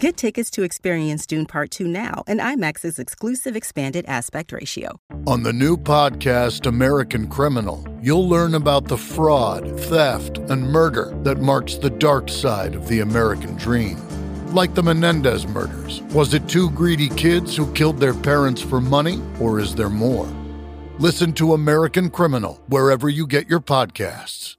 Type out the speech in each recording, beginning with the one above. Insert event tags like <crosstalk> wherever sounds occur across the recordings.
Get tickets to experience Dune Part 2 now and IMAX's exclusive expanded aspect ratio. On the new podcast, American Criminal, you'll learn about the fraud, theft, and murder that marks the dark side of the American dream. Like the Menendez murders. Was it two greedy kids who killed their parents for money, or is there more? Listen to American Criminal wherever you get your podcasts.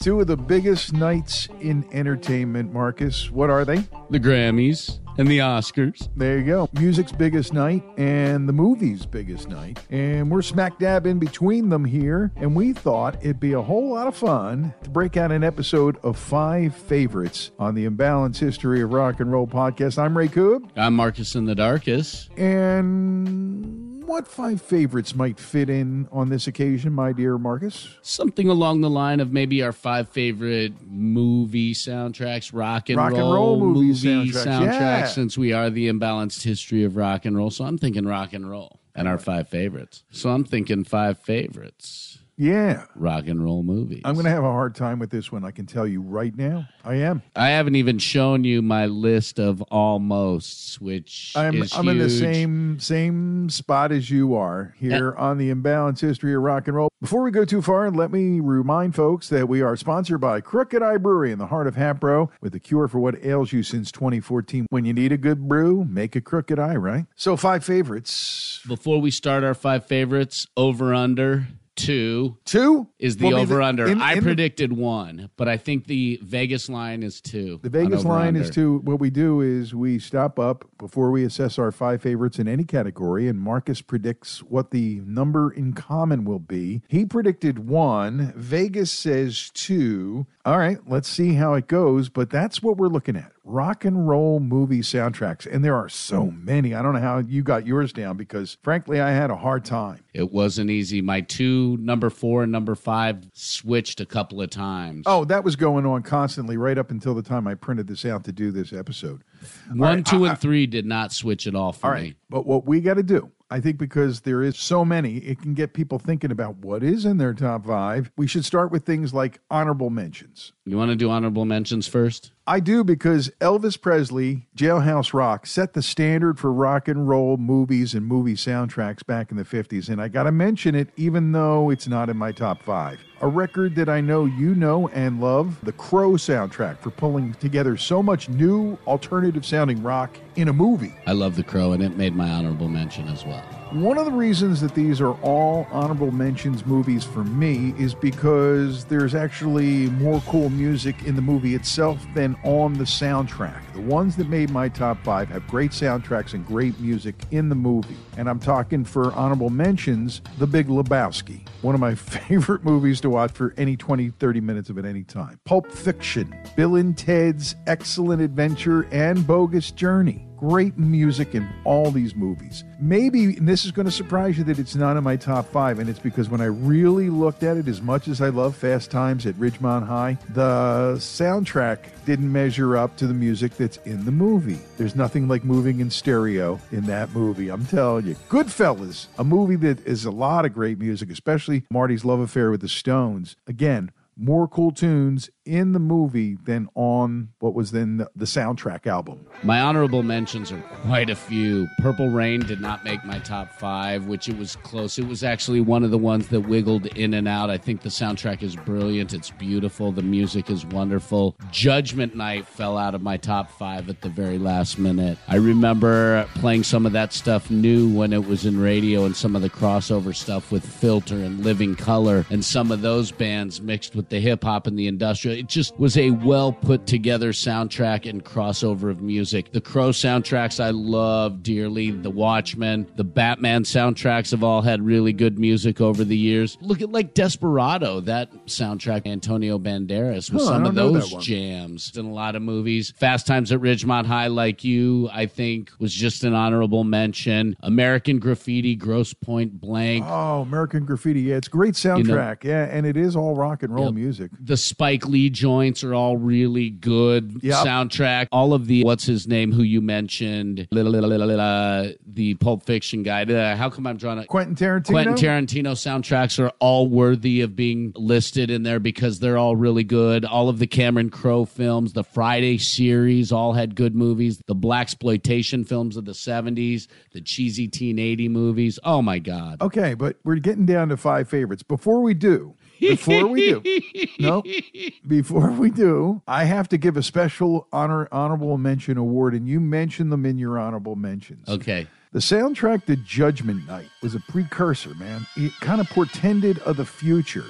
Two of the biggest nights in entertainment, Marcus. What are they? The Grammys and the Oscars. There you go. Music's biggest night and the movie's biggest night. And we're smack dab in between them here. And we thought it'd be a whole lot of fun to break out an episode of five favorites on the Imbalanced History of Rock and Roll podcast. I'm Ray Coob. I'm Marcus in the Darkest. And what five favorites might fit in on this occasion, my dear Marcus? Something along the line of maybe our five favorite movie soundtracks, rock and, Rock and roll, roll movie soundtracks, yeah. since we are the imbalanced history of rock and roll. So I'm thinking rock and roll and our five favorites. So I'm thinking five favorites. Yeah. Rock and roll movies. I'm going to have a hard time with this one. I can tell you right now. I am. I haven't even shown you my list of almosts, which I'm, is I'm in the huge. same same spot as you are here on the Imbalanced History of Rock and Roll. Before we go too far, let me remind folks that we are sponsored by Crooked Eye Brewery in the heart of Hatboro with the cure for what ails you since 2014. When you need a good brew, make a Crooked Eye, right? So five favorites. Before we start our five favorites, over under two Two is the Well, I mean, over under. I in the- predicted one, but I think the Vegas line is two. The Vegas line is over-under. what we do is we stop up before we assess our five favorites in any category, and Marcus predicts what the number in common will be. He predicted one. Vegas says two. All right, let's see how it goes, but that's what we're looking at. Rock and roll movie soundtracks. And there are so hmm. many. I don't know how you got yours down because frankly I had a hard time. It wasn't easy. My two, number four and number five, switched a couple of times. Oh, that was going on constantly right up until the time I printed this out to do this episode. one, two, and three did not switch at all for All me. But what we got to do, I think because there is so many, it can get people thinking about what is in their top five. We should start with things like honorable mentions. You want to do honorable mentions first? I do because Elvis Presley, Jailhouse Rock, set the standard for rock and roll movies and movie soundtracks back in the 50s. And I got to mention it, even though it's not in my top five. A record that I know you know and love, the Crow soundtrack, for pulling together so much new alternative sounding rock in a movie. I love The Crow, and it made my honorable mention as well. One of the reasons that these are all honorable mentions movies for me is because there's actually more cool music in the movie itself than on the soundtrack. The ones that made my top five have great soundtracks and great music in the movie. And I'm talking for honorable mentions The Big Lebowski, one of my <laughs> favorite movies to watch for any 20, 30 minutes of it any time. Pulp Fiction, Bill and Ted's Excellent Adventure, and Bogus Journey. Great music in all these movies. Maybe, this is going to surprise you that it's not in my top five, and it's because when I really looked at it, as much as I love Fast Times at Ridgemont High, the soundtrack didn't measure up to the music that's in the movie. There's nothing like moving in stereo in that movie. I'm telling you. Goodfellas, a movie that is a lot of great music, especially Marty's love affair with the Stones. Again, more cool tunes in the movie than on what was then the, the soundtrack album. My honorable mentions are quite a few. Purple Rain did not make my top five, which it was close. It was actually one of the ones that wiggled in and out. I think the soundtrack is brilliant. It's beautiful. The music is wonderful. Judgment Night fell out of my top five at the very last minute. I remember playing some of that stuff new when it was in radio and some of the crossover stuff with Filter and Living Colour and some of those bands mixed with the hip hop and the industrial. It just was a well put together soundtrack and crossover of music. The Crow soundtracks I love dearly. The Watchmen, the Batman soundtracks have all had really good music over the years. Look at like Desperado, that soundtrack, Antonio Banderas, with Huh, some of know those jams in a lot of movies. Fast Times at Ridgemont High, like you, I think was just an honorable mention. American Graffiti, Grosse Pointe Blank. Oh, American Graffiti. Yeah, it's great soundtrack. yeah, and it is all rock and roll Yep. music. The Spike Lee joints are all really good Yep. soundtrack. All of the what's his name who you mentioned, the Pulp Fiction guy. How come I'm drawing a Quentin Tarantino. Quentin Tarantino soundtracks are all worthy of being listed in there because they're all really good. All of the Cameron Crowe films, the Friday series, all had good movies. The black exploitation films of the '70s, the cheesy teen '80 movies. Oh my God! Okay, but we're getting down to five favorites. Before we do, before we do, no, <laughs> before we do, I have to give a special honor honorable mention award, and you mentioned them in your honorable mentions. Okay. The soundtrack to Judgment Night was a precursor, man. It kind of portended of the future.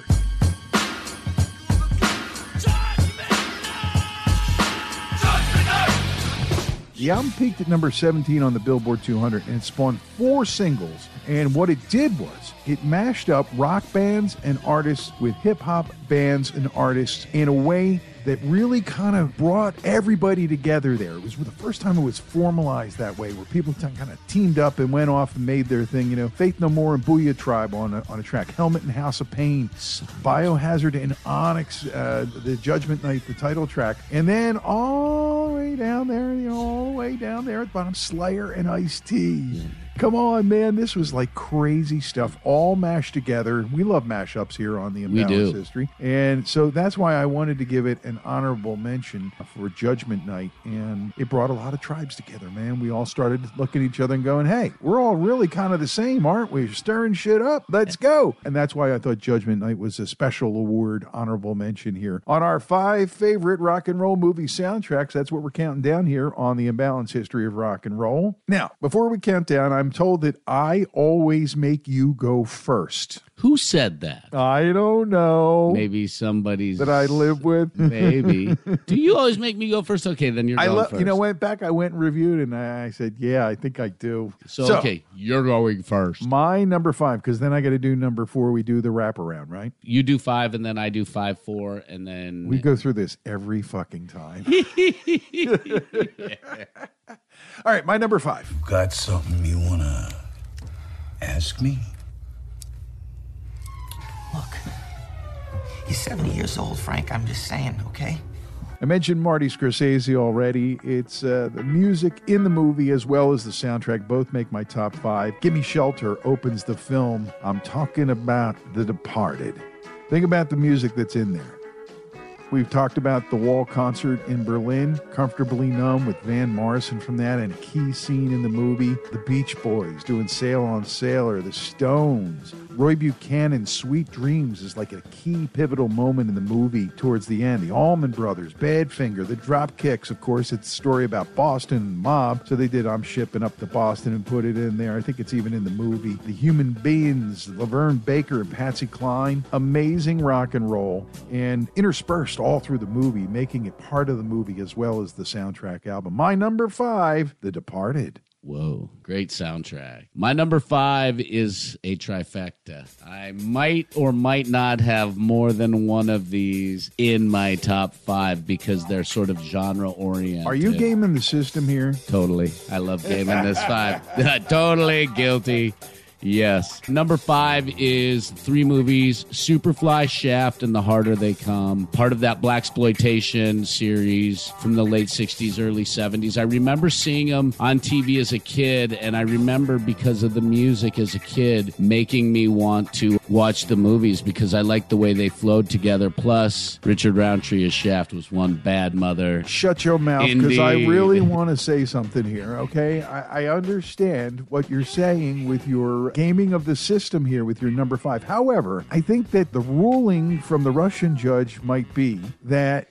The album peaked at number 17 on the Billboard 200 and spawned four singles. And what it did was it mashed up rock bands and artists with hip hop bands and artists in a way that really kind of brought everybody together there. It was the first time it was formalized that way, where people kind of teamed up and went off and made their thing. You know, Faith No More and Boo-Yaa Tribe on a, on a track, Helmet and House of Pain, Biohazard and Onyx, uh, the Judgment Night, the title track, and then all the way down there, you know, all the way down there at the bottom, Slayer and Ice T. Come on, man. This was like crazy stuff, all mashed together. We love mashups here on the Imbalance. History. And so that's why I wanted to give it an honorable mention for Judgment Night. And it brought a lot of tribes together, man. We all started looking at each other and going, hey, we're all really kind of the same, aren't we? Stirring shit up. Let's go. And that's why I thought Judgment Night was a special award, honorable mention here. On our five favorite rock and roll movie soundtracks, that's what we're counting down here on the Imbalance History of Rock and Roll. Now, before we count down, I'm told that I always make you go first. Who said that? I don't know. Maybe somebody's that I live with. <laughs> Maybe. Do you always make me go first? Okay, then you're I going love. first. You know, went back. I went and reviewed, and I, I said, "Yeah, I think I do." So, okay, you're going first. my number five, because then I got to do number four. We do the wraparound, right? You do five, and then I do five, four, and then We go through this every fucking time. <laughs> <laughs> All right, my number five. You Got something you wanna ask me? Look, he's 70 years old, Frank. I'm just saying, okay? I mentioned Marty Scorsese already. It's uh, the music in the movie as well as the soundtrack both make my top five. Gimme Shelter opens the film. I'm talking about The Departed. Think about the music that's in there. We've talked about the Wall concert in Berlin, Comfortably Numb with Van Morrison from that, and a key scene in the movie. The Beach Boys doing Sail on Sailor, The Stones. Roy Buchanan's Sweet Dreams is like a key pivotal moment in the movie towards the end. The Allman Brothers, Badfinger, The Dropkicks. Of course, it's a story about Boston mob, so they did I'm Shipping Up to Boston and put it in there. I think it's even in the movie. The Human Beinz, LaVern Baker and Patsy Cline. Amazing rock and roll, and interspersed all through the movie, making it part of the movie as well as the soundtrack album. My number five, The Departed. Whoa, great soundtrack. My number five is a trifecta. I might or might not have more than one of these in my top five because they're sort of genre oriented. Are you gaming the system here? Totally. I love gaming this five. <laughs> totally guilty. Yes. Number five is three movies Superfly, Shaft, and The Harder They Come. Part of that black exploitation series from the late 60s, early 70s. I remember seeing them on TV as a kid, and I remember because of the music as a kid making me want to watch the movies because I liked the way they flowed together. Plus, Richard Roundtree as Shaft was one bad mother. Shut your mouth because I really want to say something here, okay? I, I understand what you're saying with your gaming of the system here with your number five. However, I think that the ruling from the Russian judge might be that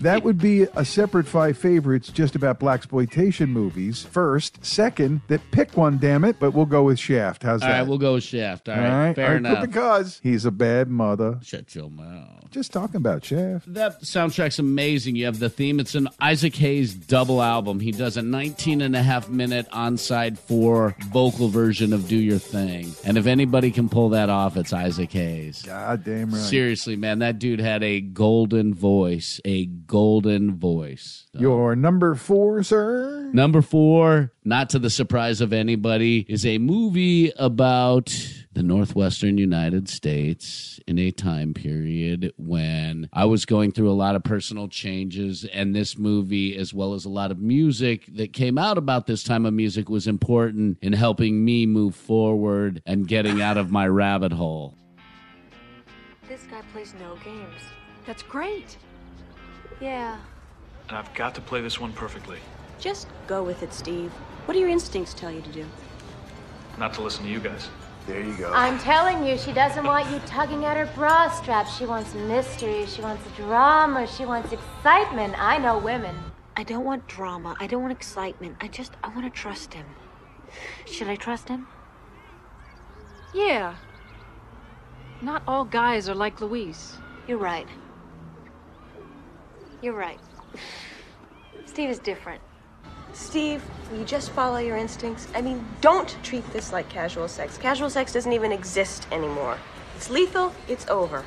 that would be a separate five favorites just about black exploitation movies. First, second, that pick one, damn it, but we'll go with Shaft. How's that? right, we'll go with Shaft. All All right, right, fair All right, enough. Because he's a bad mother. Shut your mouth. Just talking about Shaft. That soundtrack's amazing. You have the theme. It's an Isaac Hayes double album. He does a 19 and a half minute on side four vocal version of Do Your Thing. And if anybody can pull that off, it's Isaac Hayes. God damn right. Seriously, man, that dude had a golden voice. A golden voice. Your number four, sir? Number four, not to the surprise of anybody, is a movie about the Northwestern United States in a time period when I was going through a lot of personal changes. And this movie, as well as a lot of music that came out about this time of music, was important in helping me move forward and getting out of my rabbit hole. This guy plays no games. That's great. Yeah. And I've got to play this one perfectly. Just go with it, Steve. What do your instincts tell you to do? Not to listen to you guys. There you go. I'm telling you, she doesn't want you tugging at her bra strap. She wants mystery. She wants drama. She wants excitement. I know women. I don't want drama. I don't want excitement. I just, I want to trust him. Should I trust him? Yeah. Not all guys are like Louise. You're right. You're right. <sighs> Steve is different. Steve, you just follow your instincts? I mean, don't treat this like casual sex. Casual sex doesn't even exist anymore. It's lethal, it's over.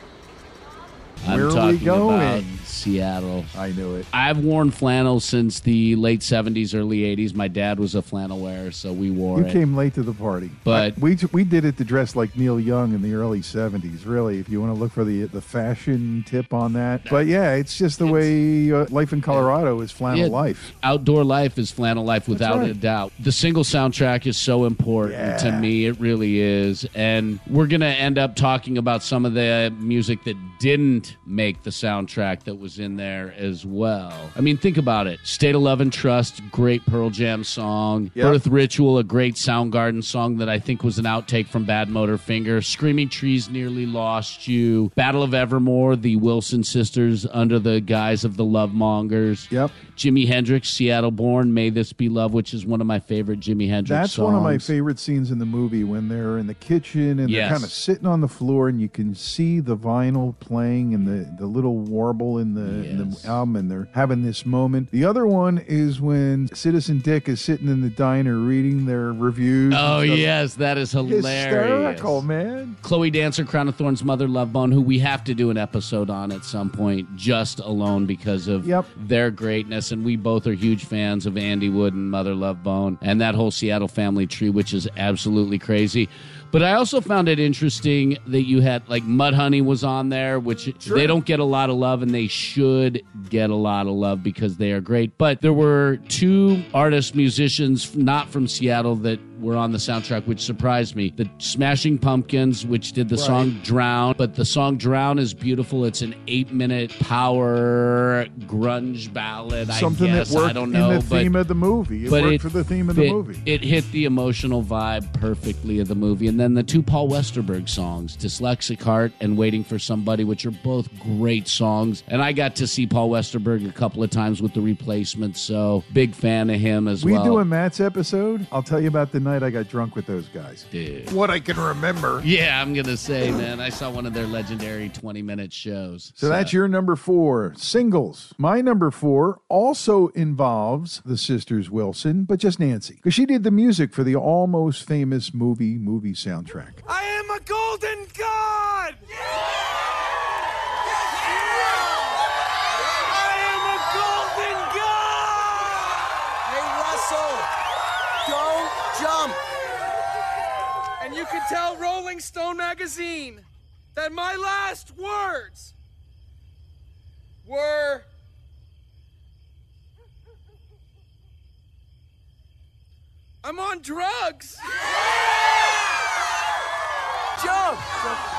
I'm Where are we talking going? about Seattle. I knew it. I've worn flannel since the late 70s, early 80s. My dad was a flannel wearer, so we wore You it. came late to the party, But- I- we we did it to dress like Neil Young in the early '70s. Really, if you want to look for the the fashion tip on that, but yeah, it's just the way uh, life in Colorado is flannel Yeah, life. Outdoor life is flannel life without right. a doubt. The single soundtrack is so important to me. It really is. And we're going to end up talking about some of the music that didn't make the soundtrack that was in there as well. I mean, think about it State of Love and Trust, great Pearl Jam song. Yep. Birth Ritual, a great Soundgarden song that I think was an outtake from Badmotorfinger. Screaming Trees Nearly Lost You. Battle of Evermore, the Wilson sisters under the guise of the Lovemongers. Yep. Jimi Hendrix, Seattle Born, May This Be Love, which is one of my favorite Jimi Hendrix That's songs. one of my favorite scenes in the movie when they're in the kitchen and Yes. they're kind of sitting on the floor and you can see the vinyl playing and the, the little warble in the, in the album and they're having this moment. The other one is when Citizen Dick is sitting in the diner reading their reviews. Oh, yes, that is hilarious. Hysterical, man. Chloe Dancer, Crown of Thorns, Mother Love Bone, who we have to do an episode on at some point, just alone because of Yep. their greatness. And we both are huge fans of Andy Wood and Mother Love Bone and that whole Seattle family tree, which is absolutely crazy. But I also found it interesting that you had like Mudhoney was on there, which they don't get a lot of love, and they should get a lot of love because they are great. But there were two artists, musicians, not from Seattle, that were on the soundtrack, which surprised me. The Smashing Pumpkins, which did the song Drown, but the song Drown is beautiful. It's an eight minute power grunge ballad. Something I guess. that worked I don't know, in the but theme of the movie. It but worked it for the theme of the movie. It hit the emotional vibe perfectly of the movie. And then the two Paul Westerberg songs, Dyslexic Heart and Waiting for Somebody, which are both great songs. And I got to see Paul Westerberg a couple of times with the replacements, so big fan of him as we well. We do a Mats episode. I'll tell you about the night I got drunk with those guys. Dude. What I can remember. Yeah, I'm gonna say, man, I saw one of their legendary 20 minute shows. So that's your number four. Singles. My number four also involves the sisters Wilson, but just Nancy. Because she did the music for the almost famous movie movie soundtrack. I am a golden god! Tell Rolling Stone magazine that my last words were. I'm on drugs! Jump!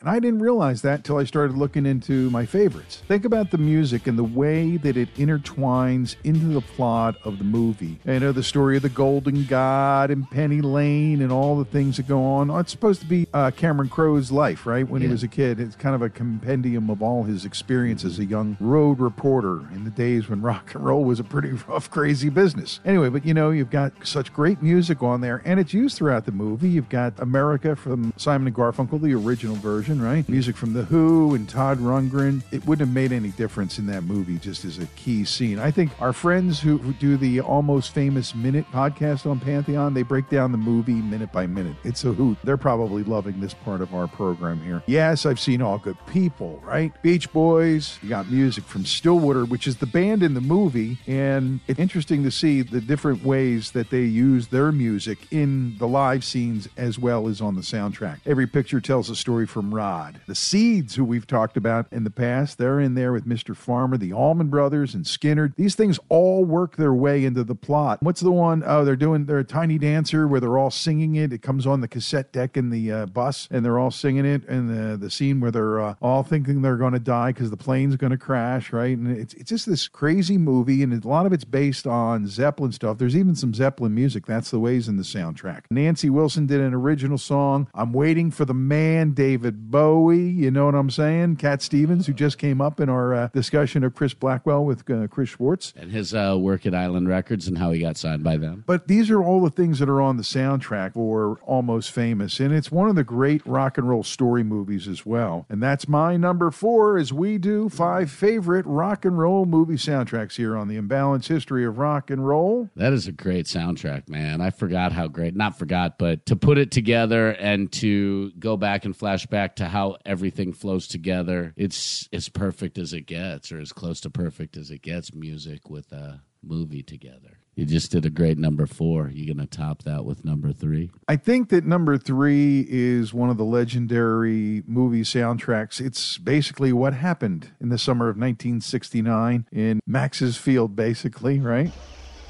And I didn't realize that till I started looking into my favorites. Think about the music and the way that it intertwines into the plot of the movie. You know, the story of the Golden God and Penny Lane and all the things that go on. It's supposed to be uh, Cameron Crowe's life, right? When he was a kid. It's kind of a compendium of all his experience as a young road reporter in the days when rock and roll was a pretty <laughs> rough, crazy business. Anyway, but you know, you've got such great music on there, and it's used throughout the movie. You've got America from Simon and Garfunkel, the original version, right? Music from The Who and Todd Rundgren. It wouldn't have made any difference in that movie just as a key scene. I think our friends who, who do the Almost Famous Minute podcast on Pantheon, they break down the movie minute by minute. It's a hoot. They're probably loving this part of our program here. Yes, I've seen All Good People, right? Beach Boys. You got music from Stillwater, which is the band in the movie. And it's interesting to see the different ways that they use their music in the live scenes as well as on the soundtrack. Every picture tells a story from Rod. The Seeds, who we've talked about in the past, they're in there with Mr. Farmer, the Allman Brothers, and Skynyrd. These things all work their way into the plot. What's the one? Oh, they're doing they're a Tiny Dancer where they're all singing it. It comes on the cassette deck in the uh, bus and they're all singing it. And the, the scene where they're uh, all thinking they're going to die because the plane's going to crash, right? And it's, it's just this crazy movie. And a lot of it's based on Zeppelin stuff. There's even some Zeppelin music. That's the ways in the soundtrack. Nancy Wilson did an original song. I'm waiting for the man, David Bowie. You know what I'm saying? Cat Stevens, who just came up in our uh, discussion of Chris Blackwell with uh, Chris Schwartz. And his uh, work at Island Records and how he got signed by them. But these are all the things that are on the soundtrack for Almost Famous. And it's one of the great rock and roll story movies as well. And that's my number four as we do five favorite rock and roll movie soundtracks here on the Imbalanced History of Rock and Roll. That is a great soundtrack, man. I forgot how great, not forgot, but to put it together and to go back and flash back to how everything flows together, it's as perfect as it gets, or as close to perfect as it gets, music with a movie together. You just did a great number four. You gonna top that with number three? I think that number three is one of the legendary movie soundtracks. It's basically what happened in the summer of 1969 in Max's Field, basically, right?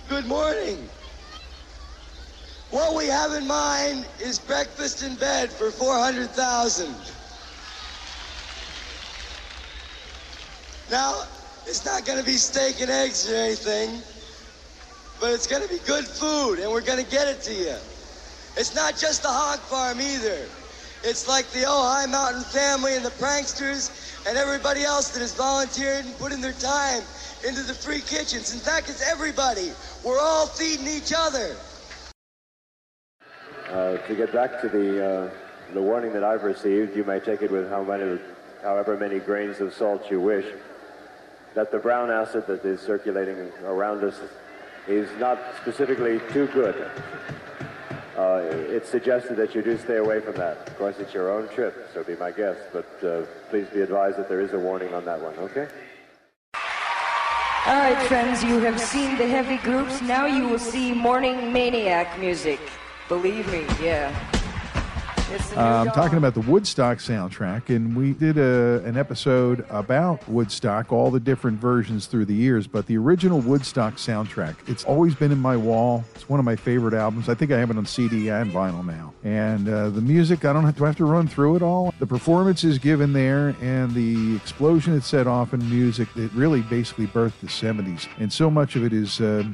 Good morning. What we have in mind is breakfast in bed for 400,000. Now, it's not going to be steak and eggs or anything, but it's going to be good food, and we're going to get it to you. It's not just the hog farm either. It's like the Ojai Mountain family and the pranksters and everybody else that has volunteered and put in their time into the free kitchens. In fact, it's everybody. We're all feeding each other. Uh, to get back to the uh, the warning that I've received, you may take it with how many, however many grains of salt you wish. That the brown acid that is circulating around us is not specifically too good. Uh, it's suggested that you do stay away from that. Of course, it's your own trip, so be my guest. But uh, please be advised that there is a warning on that one. Okay. All right, friends, you have seen the heavy groups. Now you will see morning maniac music. Believe me, yeah. It's the new I'm talking about the Woodstock soundtrack, and we did a, an episode about Woodstock, all the different versions through the years. But the original Woodstock soundtrack, it's always been in my wall. It's one of my favorite albums. I think I have it on CD and vinyl now. And uh, the music, I don't have to, have to run through it all. The performances given there, and the explosion it set off in music that really basically birthed the 70s. And so much of it is uh,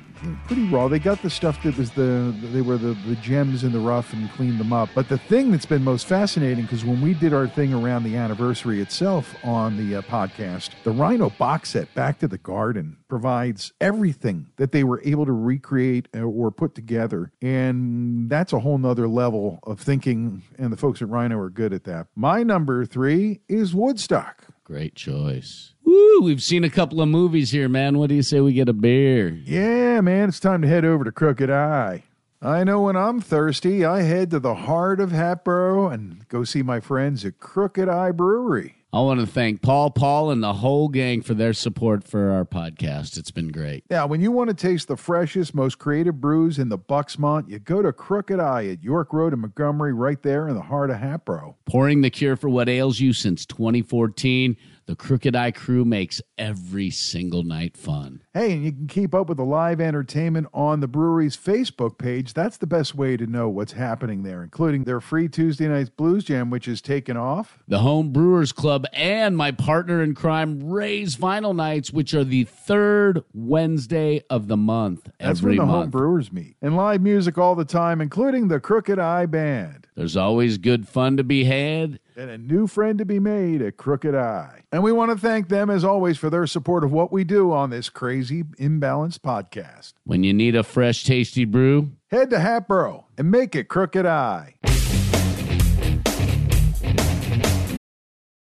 pretty raw. They got the stuff that was the they were the, the gems in the rough and cleaned them up. But the thing that's been most fascinating because when we did our thing around the anniversary itself on the uh, podcast, the Rhino box set Back to the Garden provides everything that they were able to recreate uh, or put together, and that's a whole nother level of thinking. And the folks at Rhino are good at that. My number three is Woodstock. Great choice. Woo! We've seen a couple of movies here, man. What do you say we get a beer? Yeah, man, it's time to head over to Crooked Eye. I know when I'm thirsty, I head to the heart of Hatboro and go see my friends at Crooked Eye Brewery. I want to thank Paul, Paul, and the whole gang for their support for our podcast. It's been great. Now, when you want to taste the freshest, most creative brews in the Bucksmont, you go to Crooked Eye at York Road in Montgomery, right there in the heart of Hatboro. Pouring the cure for what ails you since 2014. The Crooked Eye crew makes every single night fun. Hey, and you can keep up with the live entertainment on the brewery's Facebook page. That's the best way to know what's happening there, including their free Tuesday Nights Blues Jam, which is taken off. The Home Brewers Club and my partner in crime, Ray's Vinyl Nights, which are the third Wednesday of the month. That's when the home brewers meet. And live music all the time, including the Crooked Eye Band. There's always good fun to be had. And a new friend to be made at Crooked Eye. And we want to thank them, as always, for their support of what we do on this crazy, imbalanced podcast. When you need a fresh, tasty brew, Head to Hatboro and make it Crooked Eye.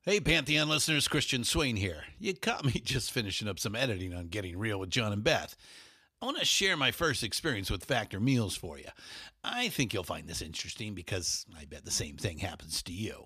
Hey, Pantheon listeners, Christian Swain here. You caught me <laughs> just finishing up some editing on Getting Real with John and Beth. I want to share my first experience with Factor Meals for you. I think you'll find this interesting because I bet the same thing happens to you.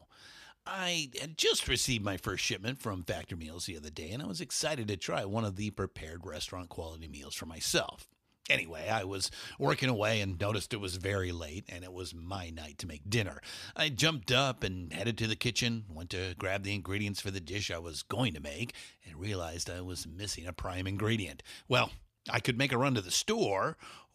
I had just received my first shipment from Factor Meals the other day, and I was excited to try one of the prepared restaurant quality meals for myself. Anyway, I was working away and noticed it was very late and it was my night to make dinner. I jumped up and headed to the kitchen, went to grab the ingredients for the dish I was going to make, and realized I was missing a prime ingredient. Well, I could make a run to the store,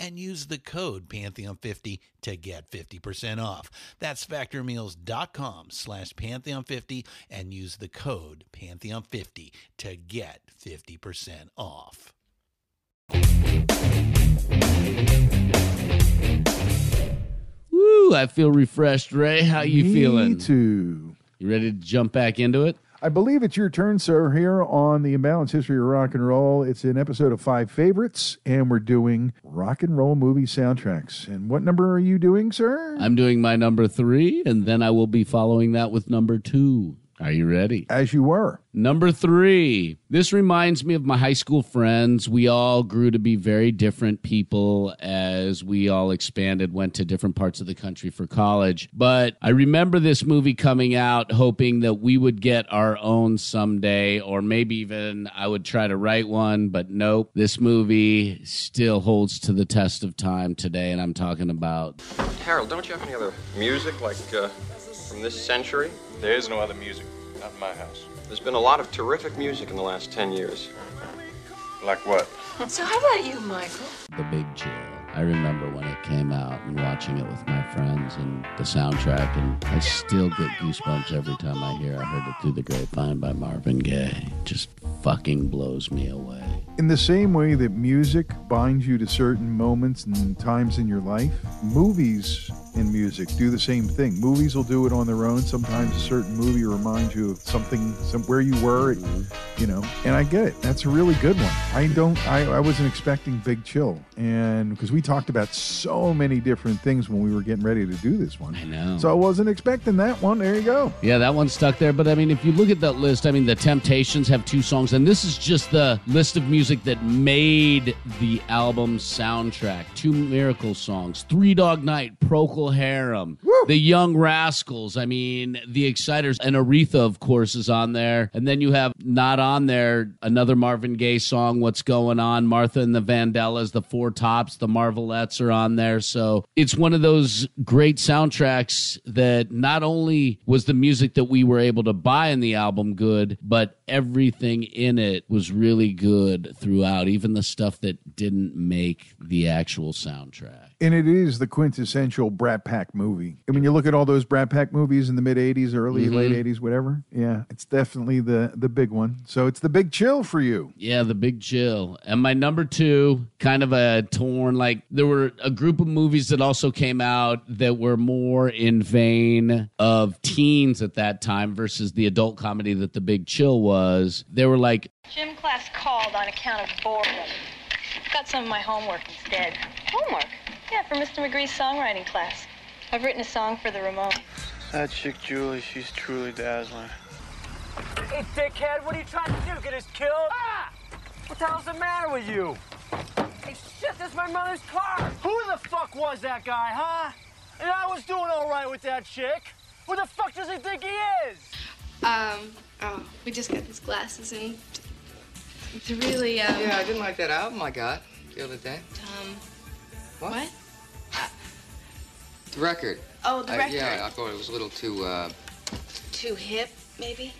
and use the code pantheon50 to get 50% off. That's factormeals.com slash pantheon50 and use the code pantheon50 to get 50% off. woo, I feel refreshed, Ray. How you Me feeling? too. You ready to jump back into it? I believe it's your turn, sir, here on the Imbalanced History of Rock and Roll. It's an episode of Five Favorites, and we're doing rock and roll movie soundtracks. And what number are you doing, sir? I'm doing my number three, and then I will be following that with number two. Are you ready? As you were. Number three. This reminds me of my high school friends. We all grew to be very different people as we all expanded, went to different parts of the country for college. But I remember this movie coming out, hoping that we would get our own someday, or maybe even I would try to write one. But nope, this movie still holds to the test of time today. And I'm talking about Harold, don't you have any other music like uh, from this century? There is no other music. Not in my house. There's been a lot of terrific music in the last 10 years. Like what? <laughs> So how about you, Michael? The Big Chill. I remember when it came out and watching it with my friends and the soundtrack, and I still get goosebumps every time I hear I heard it through the grapevine by Marvin Gaye. Just fucking blows me away. In the same way that music binds you to certain moments and times in your life, movies and music do the same thing. Movies will do it on their own. Sometimes a certain movie reminds you of something, some, where you were, mm-hmm. you know. And I get it. That's a really good one. I don't. I, I wasn't expecting Big Chill, and because we talked about so many different things when we were getting ready to do this one. I know. So I wasn't expecting that one. There you go. Yeah, that one stuck there. But I mean, if you look at that list, I mean, the Temptations have two songs, and this is just the list of music that made the album soundtrack. Two Miracle songs, Three Dog Night, Procol Harum, The Young Rascals. I mean, The Exciters, and Aretha, of course, is on there. And then you have not on there another Marvin Gaye song, What's Going On, Martha and the Vandellas, The Four Tops, The Marvelettes are on there. So it's one of those great soundtracks that not only was the music that we were able to buy in the album good, but everything in it was really good throughout, even the stuff that didn't make the actual soundtrack. And it is the quintessential Brat Pack movie. And when you look at all those Brat Pack movies in the mid '80s, early Mhm. late '80s, whatever, yeah, it's definitely the the big one. So it's the big chill for you. Yeah, the big chill. And my number two, kind of a torn, like there were a group of movies that also came out that were more in vein of teens at that time versus the adult comedy that the big chill was. They were like Gym class called on account of boredom. Got some of my homework instead. Homework? Yeah, for Mr. McGree's songwriting class. I've written a song for the Ramones. That chick Julie, she's truly dazzling. Hey, dickhead, what are you trying to do? Get us killed? Ah! What the hell's the matter with you? Hey, shit, that's my mother's car. Who the fuck was that guy, huh? And I was doing all right with that chick. Who the fuck does he think he is? Um, oh, we just got these glasses and it's really, um... Yeah, I didn't like that album I got the other day. Um, What? what? The record. Oh, the I- record. yeah, I thought it was a little too, uh, Too hip, maybe?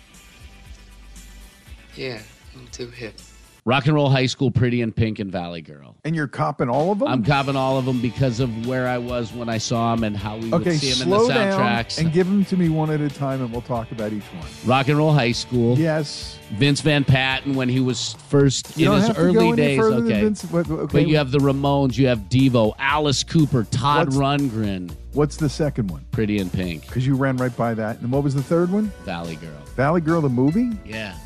yeah, a little too hip. Rock and Roll High School, Pretty in Pink, and Valley Girl. And you're copping all of them? I'm copping all of them because of where I was when I saw them and how we okay, would see them in the slow down soundtracks. and give them to me one at a time, and we'll talk about each one. Rock and Roll High School. Yes. Vince Van Patten when he was first You in don't his have to go early any days. than Okay. Vince- what- okay. But you have the Ramones, you have Devo, Alice Cooper, Todd What's- Rundgren, What's the second one? Pretty in Pink, Because you ran right by that. And what was the third one? Valley Girl. Valley Girl, the movie? Yeah.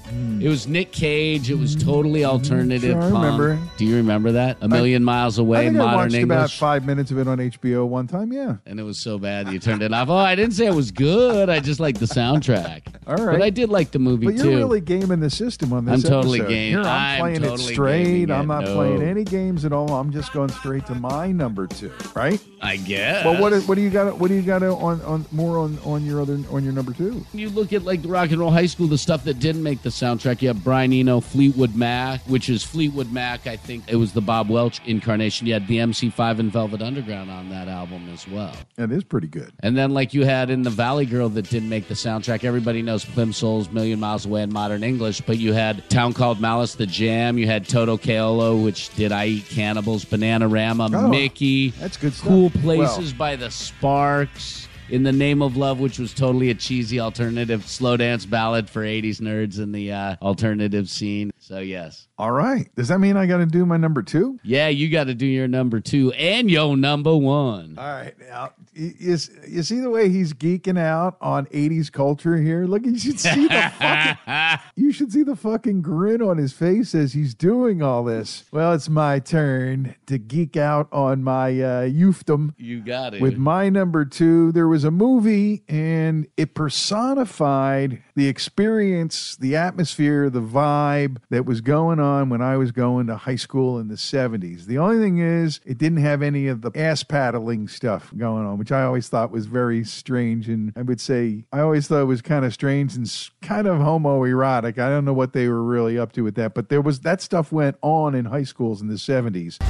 It was Nick Cage. It was totally alternative. Mm, Sure, I punk. remember. Do you remember that? A Million Miles I Away, think I Modern watched about five minutes of it on HBO one time. Yeah. and it was so bad you turned it off. Oh, I didn't say it was good. I just liked the soundtrack. <laughs> All right. But I did like the movie too. But you're too. really gaming the system on this I'm totally episode. game- Here, I'm, I'm playing totally it straight. gaming I'm it. not No. playing any games at all. I'm just going straight to my number two, right? I guess. Well, what is, what do you got? What do you got on, on more on, on your other on your number two? you look at like the Rock and Roll High School, the stuff that didn't make the soundtrack. You have Brian Eno, Fleetwood Mac, which is Fleetwood Mac. I think it was the Bob Welch incarnation. You had the MC5 and Velvet Underground on that album as well. That is pretty good. And then, like you had in the Valley Girl that didn't make the soundtrack, everybody knows Plimsouls Million Miles Away in Modern English, but you had Town Called Malice, The Jam, you had Toto Coelo, which did I Eat Cannibals, Bananarama, Oh, Mickey, that's good stuff. Cool Places Well- by the Sparks. In the Name of Love, which was totally a cheesy alternative slow dance ballad for 80s nerds in the uh, alternative scene. So, yes. All right. Does that mean I got to do my number two? Yeah, you got to do your number two and your number one. All right. Now, you, see the way he's geeking out on 80s culture here? Look, you should see the <laughs> fucking, you should see the fucking grin on his face as he's doing all this. Well, it's my turn to geek out on my uh, youthdom. You got it. With my number two, there was a movie and it personified the experience, the atmosphere, the vibe that was going on when I was going to high school in the 70s. The only thing is, it didn't have any of the ass paddling stuff going on, which I always thought was very strange. And I would say, I always thought it was kind of strange and kind of homoerotic. I don't know what they were really up to with that, but there was that stuff went on in high schools in the 70s.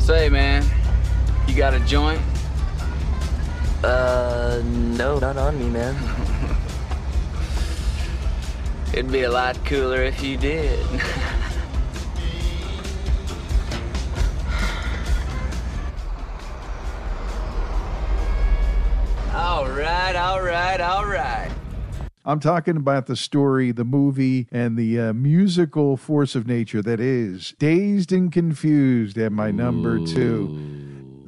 Say, man, you got a joint? Uh, no, not on me, man. <laughs> It'd be a lot cooler if you did. <laughs> all right, all right, all right. I'm talking about the story, the movie, and the uh, musical force of nature that is Dazed and Confused at my number two.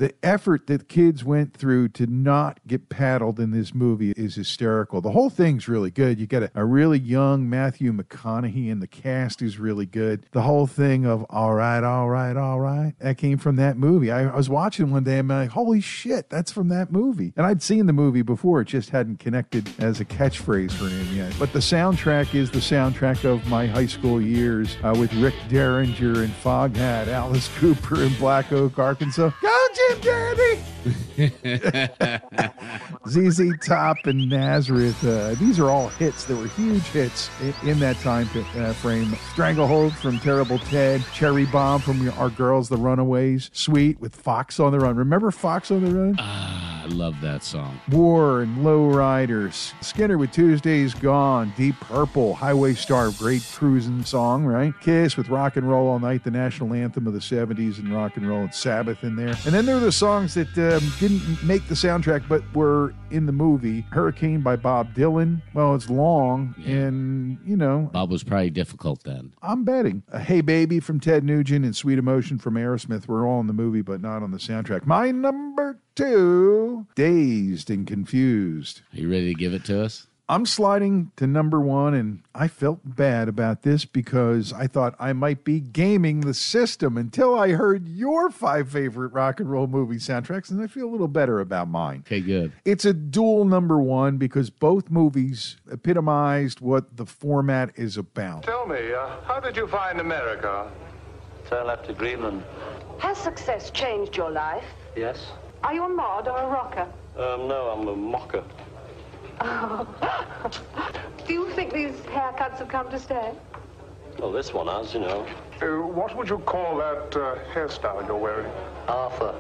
The effort that kids went through to not get paddled in this movie is hysterical. The whole thing's really good. You got a, a really young Matthew McConaughey, and the cast is really good. The whole thing of all right, all right, all right, that came from that movie. I, I was watching one day, and I'm like, holy shit, that's from that movie. And I'd seen the movie before, it just hadn't connected as a catchphrase for him yet. But the soundtrack is the soundtrack of my high school years uh, with Rick Derringer and Foghat, Alice Cooper in Black Oak, Arkansas. Go, Jim <laughs> Dandy! ZZ Top and Nazareth. Uh, these are all hits that were huge hits in, in that time uh, frame. Stranglehold from Terrible Ted, Cherry Bomb from Our Girls, The Runaways, Sweet with Fox on the Run. Remember Fox on the Run? Ah, I love that song. War and Low Riders. Skynyrd with Tuesdays Gone. Deep Purple. Highway Star. Great cruising song, right? Kiss with Rock and Roll All Night, the national anthem of the 70s and rock and roll and Sabbath in there. And then there were the songs that um, didn't make the soundtrack but were in the movie. Hurricane by Bob Dylan. Well, it's long and, you know, Bob was probably difficult then. I'm betting. Uh, hey Baby from Ted Nugent and Sweet Emotion from Aerosmith were all in the movie, but not on the soundtrack. My number two, Dazed and Confused. Are you ready to give it to us? I'm sliding to number one, and I felt bad about this because I thought I might be gaming the system until I heard your five favorite rock and roll movie soundtracks, and I feel a little better about mine. Okay, good. It's a dual number one because both movies epitomized what the format is about. Tell me, uh, how did you find America? so I left to Greenland. Has success changed your life? Yes? Are you a mod or a rocker? Um, no, I'm a mocker. <laughs> Do you think these haircuts have come to stay? Well, this one has, you know. Uh, what would you call that uh, hairstyle you're wearing? Arthur.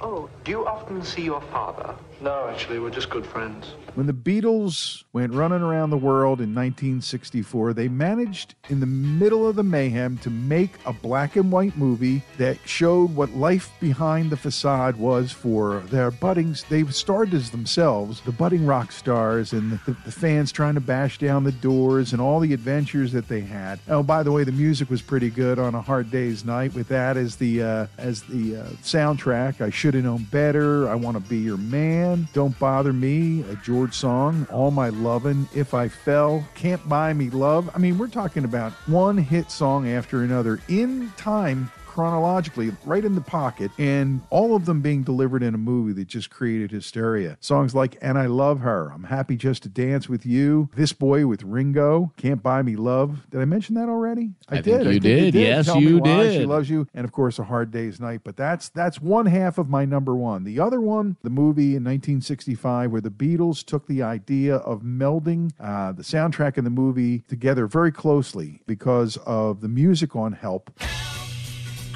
Oh, do you often see your father? No, actually, we're just good friends. When the Beatles went running around the world in 1964, they managed in the middle of the mayhem to make a black and white movie that showed what life behind the facade was for their buddings. They starred as themselves, the budding rock stars, and the, the fans trying to bash down the doors and all the adventures that they had. Oh, by the way, the music was pretty good on a hard day's night with that as the uh, as the uh, soundtrack. I should have known better. I want to be your man. Don't bother me. A George song. All my lovin'. If I fell. Can't buy me love. I mean, we're talking about one hit song after another in time chronologically right in the pocket and all of them being delivered in a movie that just created hysteria. Songs like and i love her i'm happy just to dance with you this boy with ringo can't buy me love. Did i mention that already? I think you did. Yes, Tell you why she loves you and of course a hard day's night but that's that's one half of my number one. The other one the movie in 1965 where the beatles took the idea of melding uh, the soundtrack and the movie together very closely because of the music on help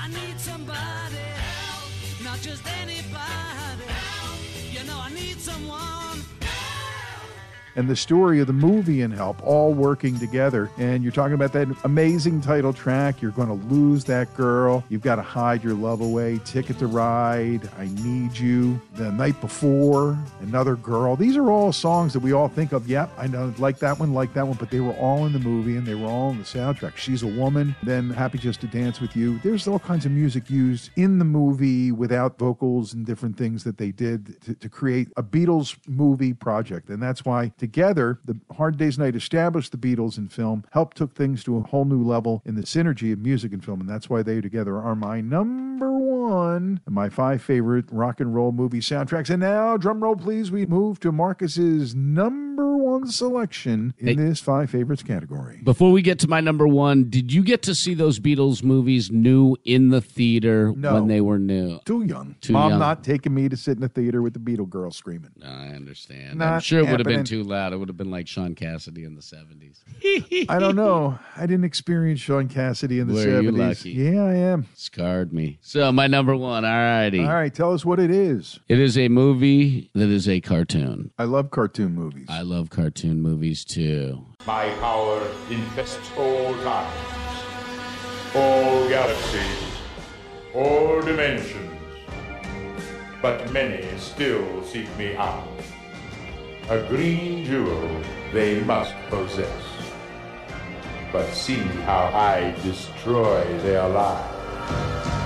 I need somebody help, not just anybody help. You know I need someone. And the story of the movie and help all working together. And you're talking about that amazing title track you're to lose that girl. You've got to hide your love away ticket to ride i need you the night before another girl. These are all songs that we all think of. Yep i know like that one like that one but they were all in the movie and they were all in the soundtrack. She's a woman then happy just to dance with you. There's all kinds of music used in the movie without vocals and different things that they did to, to create a beatles movie project. And that's why together the hard days night established the beatles in film helped took things to a whole new level in the synergy of music and film and that's why they together are my number one and my five favorite rock and roll movie soundtracks and now drum roll please we move to markus's number one selection in this five favorites category Before we get to my number one, did you get to see those Beatles movies new in the theater No. when they were new? too young Too mom young. not taking me to sit in the theater with the beatle girl screaming I understand. I'm sure it would have been too loud. It would have been like Shaun Cassidy in the 70s. <laughs> I don't know. I didn't experience Shaun Cassidy in the Were 70s. you lucky? Yeah, I am. Scarred me. So, my number one, all righty. All right, tell us what it is. It is a movie that is a cartoon. I love cartoon movies. I love cartoon movies too. My power infests all times, all galaxies, all dimensions. But many still seek me out. A green jewel they must possess. But see how I destroy their lives.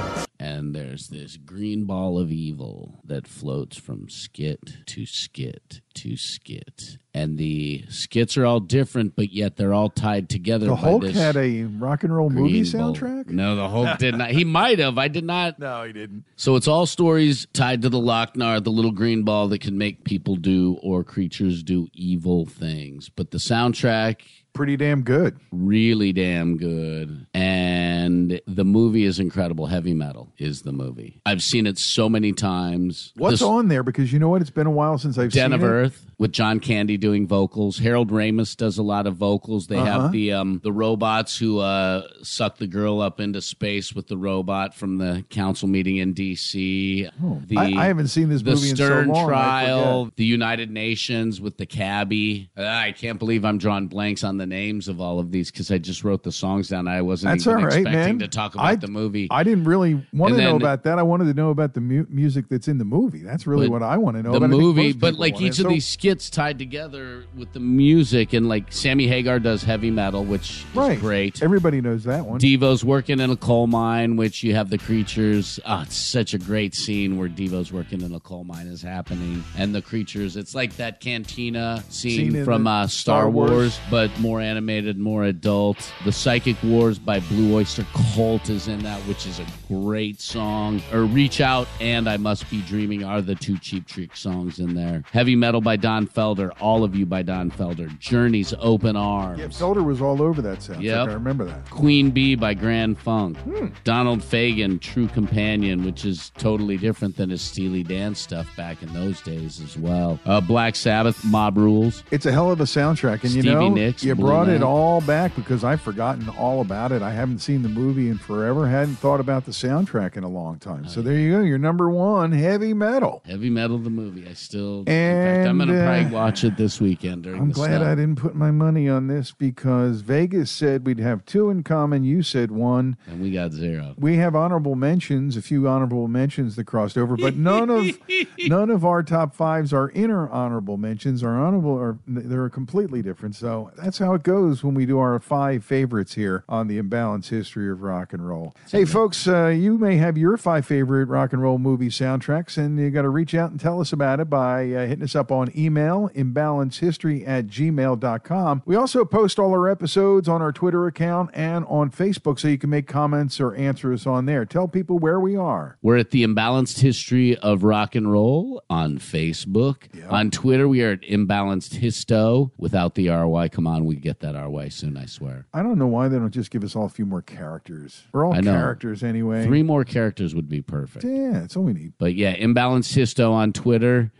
And there's this green ball of evil that floats from skit to skit to skit. And the skits are all different, but yet they're all tied together. The by Hulk this had a rock and roll movie ball. soundtrack? No, the Hulk did not. He might have. I did not. No, he didn't. So it's all stories tied to the Loc-Nar, the little green ball that can make people do or creatures do evil things. But the soundtrack pretty damn good. Really damn good. And the movie is incredible. Heavy Metal is the movie. I've seen it so many times. What's This- on there? Because you know what? It's been a while since I've Den seen of it. Earth with John Candy doing vocals. Harold Ramis does a lot of vocals. They Uh-huh. have the um, the robots who uh, suck the girl up into space with the robot from the council meeting in D.C. The, Oh, I- I haven't seen this the movie in so long, Trial, the United Nations with the cabbie. I can't believe I'm drawing blanks on the names of all of these because I just wrote the songs down. I wasn't That's even all right, expecting man. to talk about I- the movie. I didn't really want And to know about that. I wanted to know about the mu- music that's in the movie. That's really what I want to know. the about. Movie, but like each of So- these skits tied together with the music, and like Sammy Hagar does heavy metal, which is great. Everybody knows that one. Devo's working in a coal mine, which you have the creatures. Ah, it's such a great scene where Devo's working in a coal mine is happening, and the creatures. It's like that cantina scene, Scene from the uh, Star, Star Wars. Wars. but more more animated, more adult. The Psychic Wars by Blue Oyster Cult is in that, which is a great song. Or Reach Out and I Must Be Dreaming are the two Cheap Trick songs in there. Heavy Metal by Don Felder, All of You by Don Felder, Journey's Open Arms. Yeah, Felder was all over that soundtrack. Yep. I remember that. Queen Bee by Grand Funk. Hmm. Donald Fagen, True Companion, which is totally different than his Steely Dan stuff back in those days as well. Uh, Black Sabbath, Mob Rules. It's a hell of a soundtrack, and you Stevie know, Nicks, you brought it all back because I've forgotten all about it. I haven't seen the movie in forever. Hadn't thought about the soundtrack in a long time. So there you go. Your number one, heavy metal. Heavy Metal, the movie. I still, in fact, I'm going to And, uh, probably watch it this weekend during I'm glad snow. I didn't put my money on this because Vegas said we'd have two in common. You said one. And we got zero. We have honorable mentions, a few honorable mentions that crossed over, but none of <laughs> none of our top fives are inner honorable mentions. Our honorable are they're completely different. So that's how it goes when we do our five favorites here on the imbalanced history of rock and roll. Hey, folks, uh, you may have your five favorite rock and roll movie soundtracks, and you got to reach out and tell us about it by uh, hitting us up on email imbalancehistory at gmail.com. We also post all our episodes on our Twitter account and on Facebook, so you can make comments or answer us on there. Tell people where we are. We're at the Imbalanced History of Rock and Roll on Facebook. On Twitter, we are at Imbalanced Histo without the RY. Come on, we get that our way soon, I swear. I don't know why they don't just give us all a few more characters. We're all I know. characters anyway. Three more characters would be perfect. Yeah, that's all we need. But yeah, Imbalanced Histo on Twitter.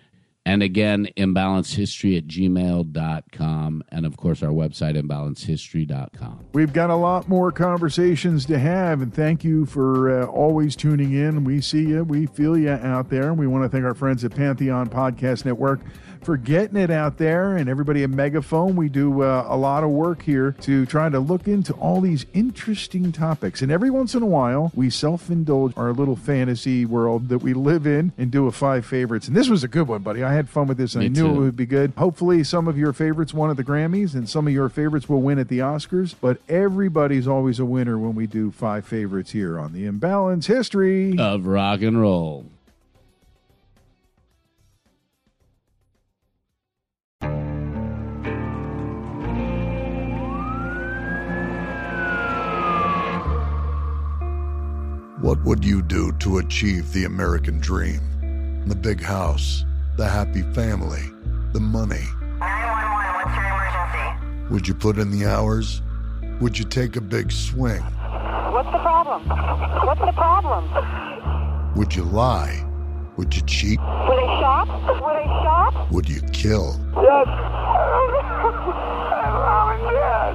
And again, imbalancehistory at gmail.com. And of course, our website, imbalancedhistory.com. We've got a lot more conversations to have, and thank you for uh, always tuning in. We see you, we feel you out there, and we want to thank our friends at Pantheon Podcast Network for getting it out there, and everybody at Megaphone. We do uh, a lot of work here to try to look into all these interesting topics, and every once in a while, we self-indulge our little fantasy world that we live in and do a five favorites. And this was a good one, buddy. I had fun with this, and Me I knew it would be good. Hopefully, some of your favorites won at the Grammys, and some of your favorites will win at the Oscars. But everybody's always a winner when we do five favorites here on the Imbalance History of Rock and Roll. What would you do to achieve the American dream? The big house, the happy family, the money. 911, what's your emergency? Would you put in the hours? Would you take a big swing? What's the problem? What's the problem? Would you lie? Would you cheat? Would they shot? Would they shot? Would you kill? Yes. My mom is dead.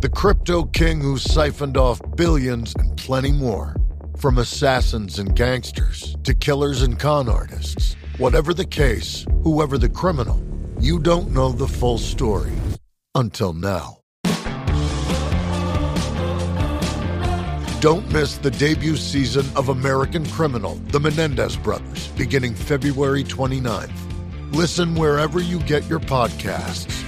the crypto king who siphoned off billions, and plenty more. From assassins and gangsters to killers and con artists. Whatever the case, whoever the criminal, you don't know the full story until now. Don't miss the debut season of American Criminal, The Menendez Brothers, beginning February 29th. Listen wherever you get your podcasts,